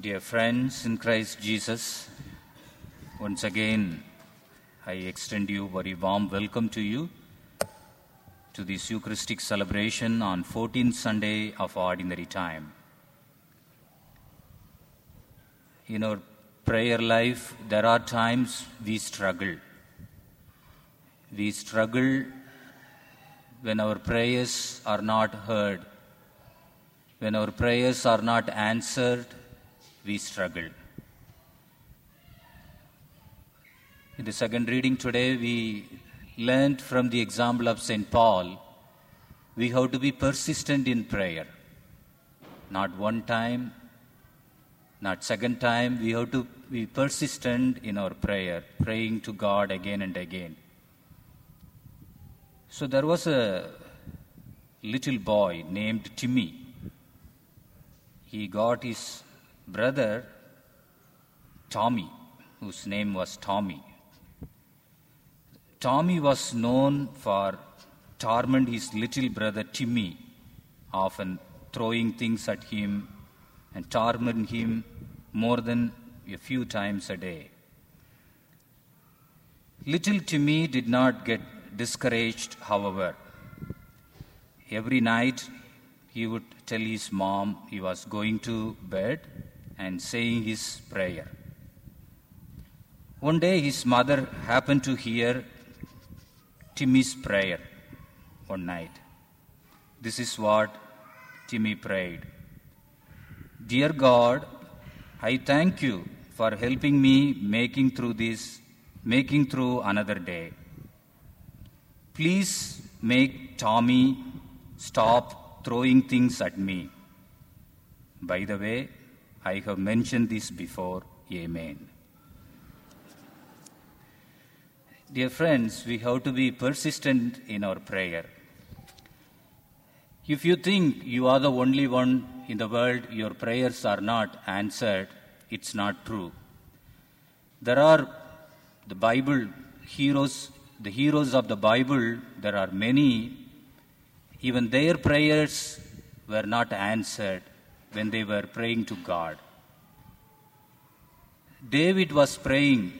Dear friends in Christ Jesus, once again I extend you very warm welcome to you to this Eucharistic celebration on 14th Sunday of Ordinary Time. In our prayer life, there are times we struggle. We struggle when our prayers are not heard. When our prayers are not answered, we struggle. In the second reading today, we learned from the example of St. Paul, we have to be persistent in prayer. Not one time, not second time, we have to be persistent in our prayer, praying to God again and again. So there was a little boy named Timmy. He got his brother Tommy, whose name was Tommy. Tommy was known for torment his little brother Timmy, often throwing things at him and torment him more than a few times a day. Little Timmy did not get discouraged, however. Every night he would tell his mom he was going to bed and saying his prayer. One day his mother happened to hear Timmy's prayer one night. This is what Timmy prayed Dear God, I thank you for helping me making through this, making through another day. Please make Tommy stop throwing things at me. By the way, I have mentioned this before. Amen. Dear friends, we have to be persistent in our prayer. If you think you are the only one in the world, your prayers are not answered, it's not true. There are the Bible heroes, the heroes of the Bible, there are many, even their prayers were not answered when they were praying to God. David was praying,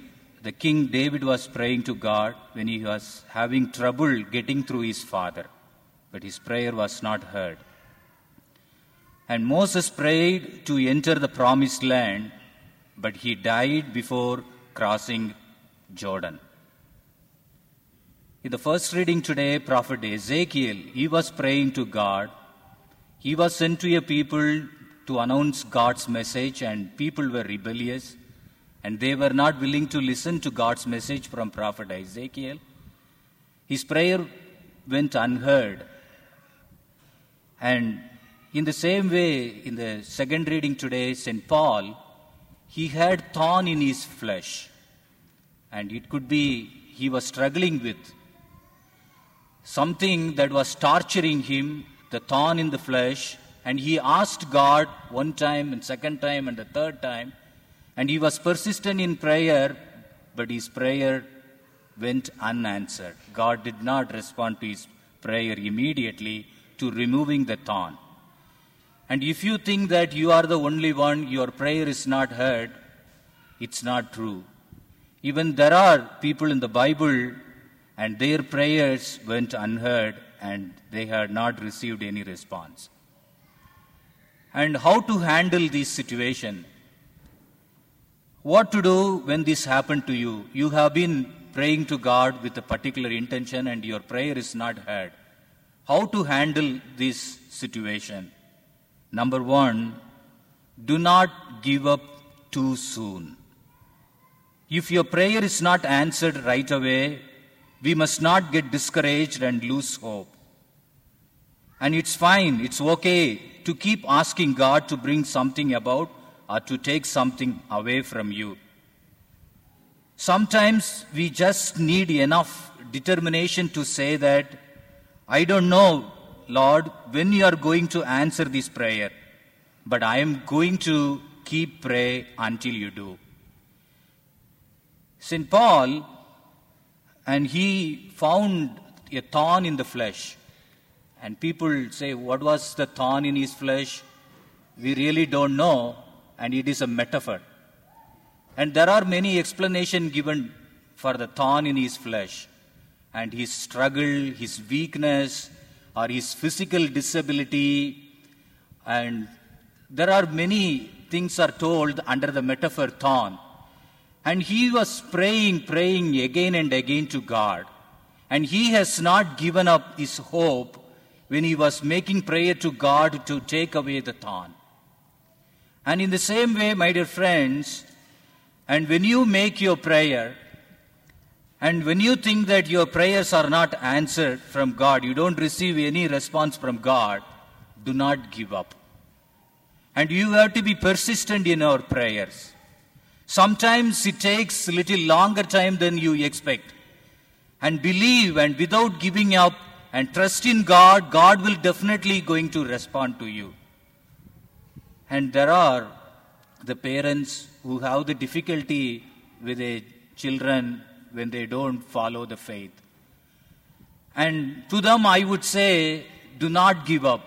the king David was praying to God when he was having trouble getting through his father, but his prayer was not heard. And Moses prayed to enter the promised land, but he died before crossing Jordan. In the first reading today, Prophet Ezekiel, he was praying to God. He was sent to a people to announce God's message, and people were rebellious, and they were not willing to listen to God's message from Prophet Ezekiel. His prayer went unheard. And in the same way, in the second reading today, St. Paul, he had thorn in his flesh. And it could be he was struggling with something that was torturing him, the thorn in the flesh, and he asked God one time and second time and the third time, and he was persistent in prayer, but his prayer went unanswered. God did not respond to his prayer immediately to removing the thorn. And if you think that you are the only one, your prayer is not heard, it's not true. Even there are people in the Bible and their prayers went unheard and they had not received any response. And how to handle this situation? What to do when this happened to you? You have been praying to God with a particular intention and your prayer is not heard. How to handle this situation? Number one, do not give up too soon. If your prayer is not answered right away, we must not get discouraged and lose hope. And it's fine, it's okay to keep asking God to bring something about or to take something away from you. Sometimes we just need enough determination to say that, I don't know, Lord, when you are going to answer this prayer, but I am going to keep pray until you do. St. Paul, and he found a thorn in the flesh. And people say, What was the thorn in his flesh? We really don't know. and it is a metaphor. And there are many explanations given for the thorn in his flesh and his struggle, his weakness, or his physical disability. And there are many things are told under the metaphor thorn. And he was praying, praying again and again to God. And he has not given up his hope when he was making prayer to God to take away the thorn. And in the same way, my dear friends, and when you make your prayer, and when you think that your prayers are not answered from God, you don't receive any response from God, do not give up. And you have to be persistent in our prayers. Sometimes it takes a little longer time than you expect. And believe and without giving up and trust in God, God will definitely going to respond to you. And there are the parents who have the difficulty with their children when they don't follow the faith. And to them, I would say, do not give up.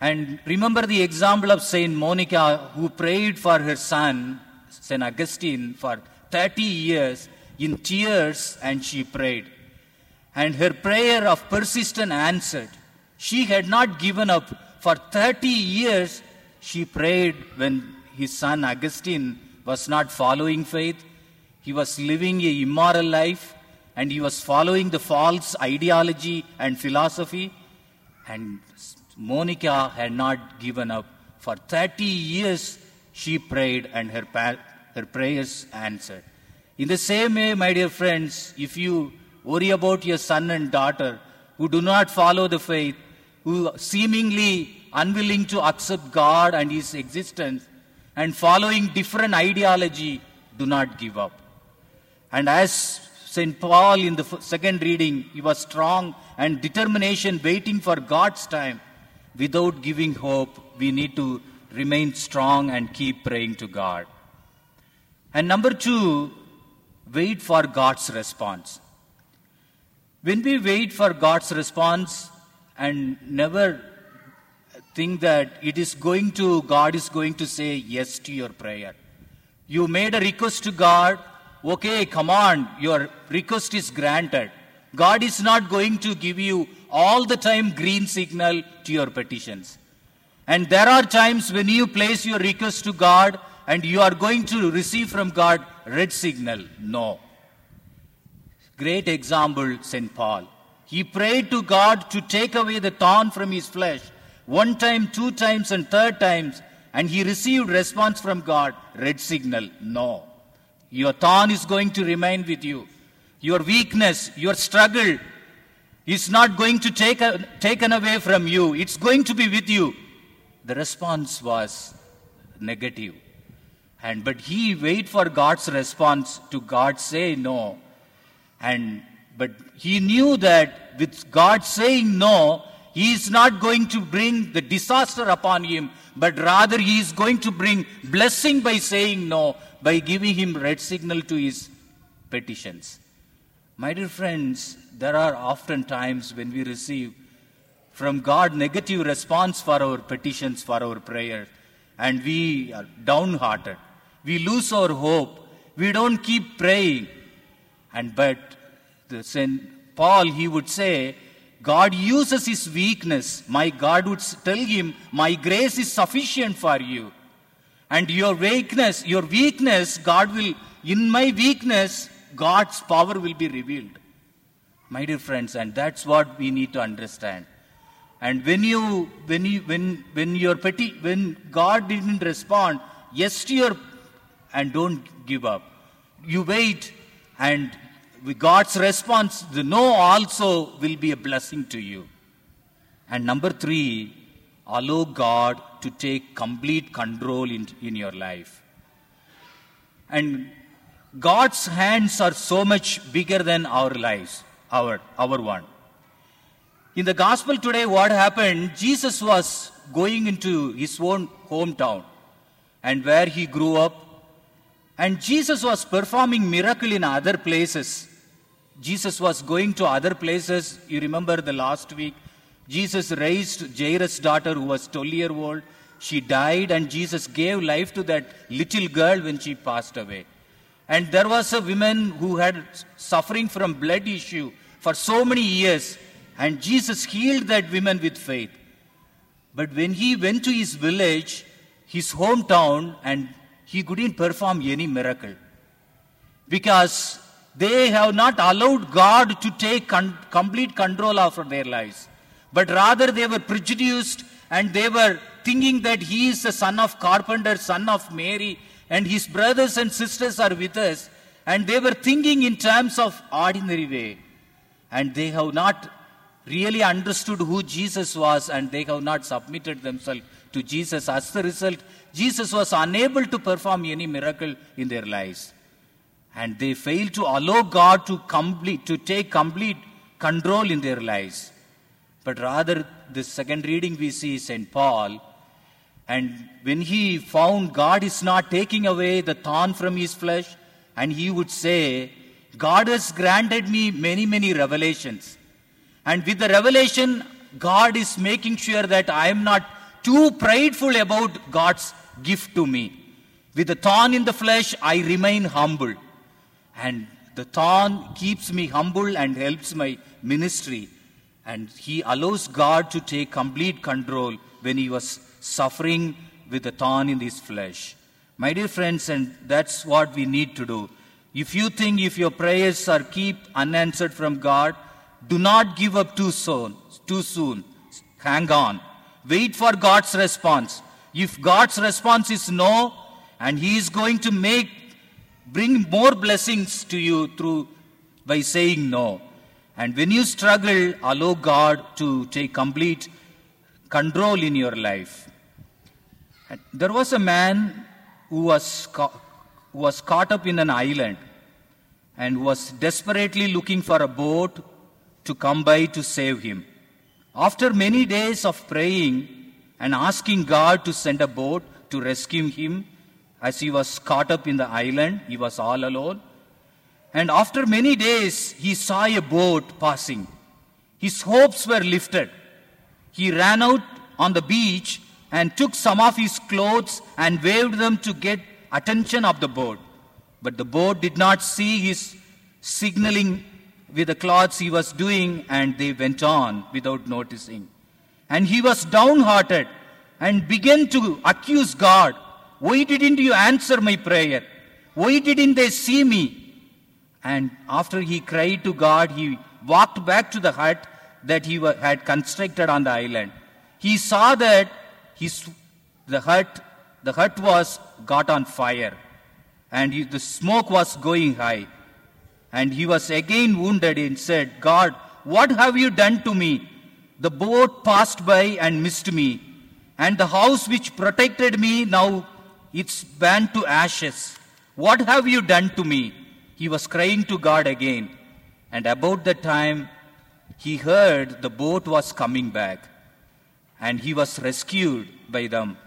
And remember the example of Saint Monica who prayed for her son, Saint Augustine, for 30 years in tears, and she prayed. And her prayer of persistence answered. She had not given up. For 30 years, she prayed when his son Augustine was not following faith. He was living a immoral life and he was following the false ideology and philosophy. And Monica had not given up. For 30 years, she prayed and her, her prayers answered. In the same way, my dear friends, if you worry about your son and daughter who do not follow the faith, who seemingly unwilling to accept God and His existence, and following different ideology, do not give up. And as St. Paul in the second reading, he was strong and determination waiting for God's time. Without giving hope, we need to remain strong and keep praying to God. And number two, wait for God's response. When we wait for God's response and never think that it is going to, God is going to say yes to your prayer. You made a request to God, okay, come on, your request is granted. God is not going to give you all the time green signal to your petitions. And there are times when you place your request to God and you are going to receive from God red signal. No. Great example, St. Paul. He prayed to God to take away the thorn from his flesh one time, two times, and third times, and he received response from God red signal. No. Your thorn is going to remain with you. Your weakness, your struggle is not going to take a, taken away from you. It's going to be with you. The response was negative. And but he wait for God's response to God say no. And but he knew that with God saying no, he is not going to bring the disaster upon him, but rather he is going to bring blessing by saying no, by giving him red signal to his petitions. My dear friends, there are often times when we receive from God negative response for our petitions, for our prayers, and we are downhearted. We lose our hope. We don't keep praying. And but the Saint Paul, he would say, God uses his weakness. My God would tell him, My grace is sufficient for you. And your weakness, your weakness, God will, in my weakness, God's power will be revealed. My dear friends, and that's what we need to understand. And when you, when you, when, when your petty, when God didn't respond, yes to your, and don't give up. You wait, and God's response, the no also will be a blessing to you. And number three, allow God to take complete control in, in your life. And God's hands are so much bigger than our lives, our, our one. In the gospel today, what happened? Jesus was going into his own hometown and where he grew up. And Jesus was performing miracle in other places. Jesus was going to other places. You remember the last week, Jesus raised Jairus' daughter who was 12 year old. she died, and Jesus gave life to that little girl when she passed away. And there was a woman who had suffering from blood issue for so many years, and Jesus healed that woman with faith. But when he went to his village, his hometown, and he couldn't perform any miracle. Because they have not allowed God to take con- complete control of their lives, but rather they were prejudiced and they were thinking that he is the son of carpenter, son of Mary, and his brothers and sisters are with us, and they were thinking in terms of ordinary way, and they have not really understood who Jesus was, and they have not submitted themselves to Jesus. As the result, Jesus was unable to perform any miracle in their lives and they failed to allow God to complete to take complete control in their lives. But rather, the second reading we see St. Paul, and when he found God is not taking away the thorn from his flesh, and he would say, God has granted me many, many revelations. And with the revelation, God is making sure that I am not too prideful about God's gift to me. With the thorn in the flesh, I remain humble. And the thorn keeps me humble and helps my ministry. And he allows God to take complete control when he was suffering with the thorn in his flesh. My dear friends, and that's what we need to do. If you think if your prayers are keep unanswered from God, do not give up too soon. Too soon. Hang on. Wait for God's response. If God's response is no, and He is going to make bring more blessings to you through by saying no. And when you struggle, allow God to take complete control in your life. And there was a man who was, ca- who was caught up in an island and was desperately looking for a boat to come by to save him. After many days of praying and asking God to send a boat to rescue him, as he was caught up in the island, he was all alone. And after many days, he saw a boat passing. His hopes were lifted. He ran out on the beach and took some of his clothes and waved them to get attention of the boat. But the boat did not see his signaling with the clothes he was doing, and they went on without noticing. And he was downhearted and began to accuse God why didn't you answer my prayer? Why didn't they see me? And after he cried to God, he walked back to the hut that he had constructed on the island. He saw that his, the hut, the hut was got on fire, and he, the smoke was going high. And he was again wounded and said, God, what have you done to me? The boat passed by and missed me, and the house which protected me now it's burned to ashes. What have you done to me? He was crying to God again. And about that time, he heard the boat was coming back. And he was rescued by them.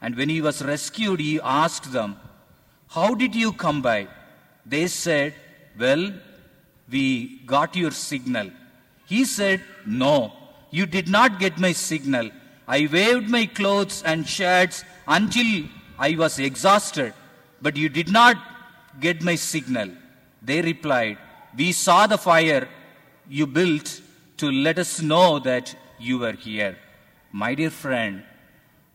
And when he was rescued, he asked them, How did you come by? They said, Well, we got your signal. He said, No, you did not get my signal. I waved my clothes and shirts until I was exhausted, but you did not get my signal. They replied, We saw the fire you built to let us know that you were here. My dear friend,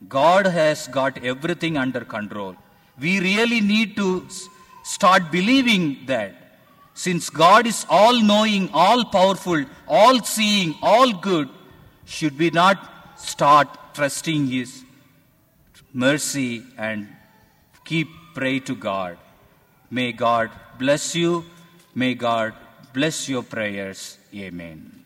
God has got everything under control. We really need to start believing that. Since God is all knowing, all powerful, all seeing, all good, should we not start trusting His mercy and keep pray to God. May God bless you. May God bless your prayers. Amen.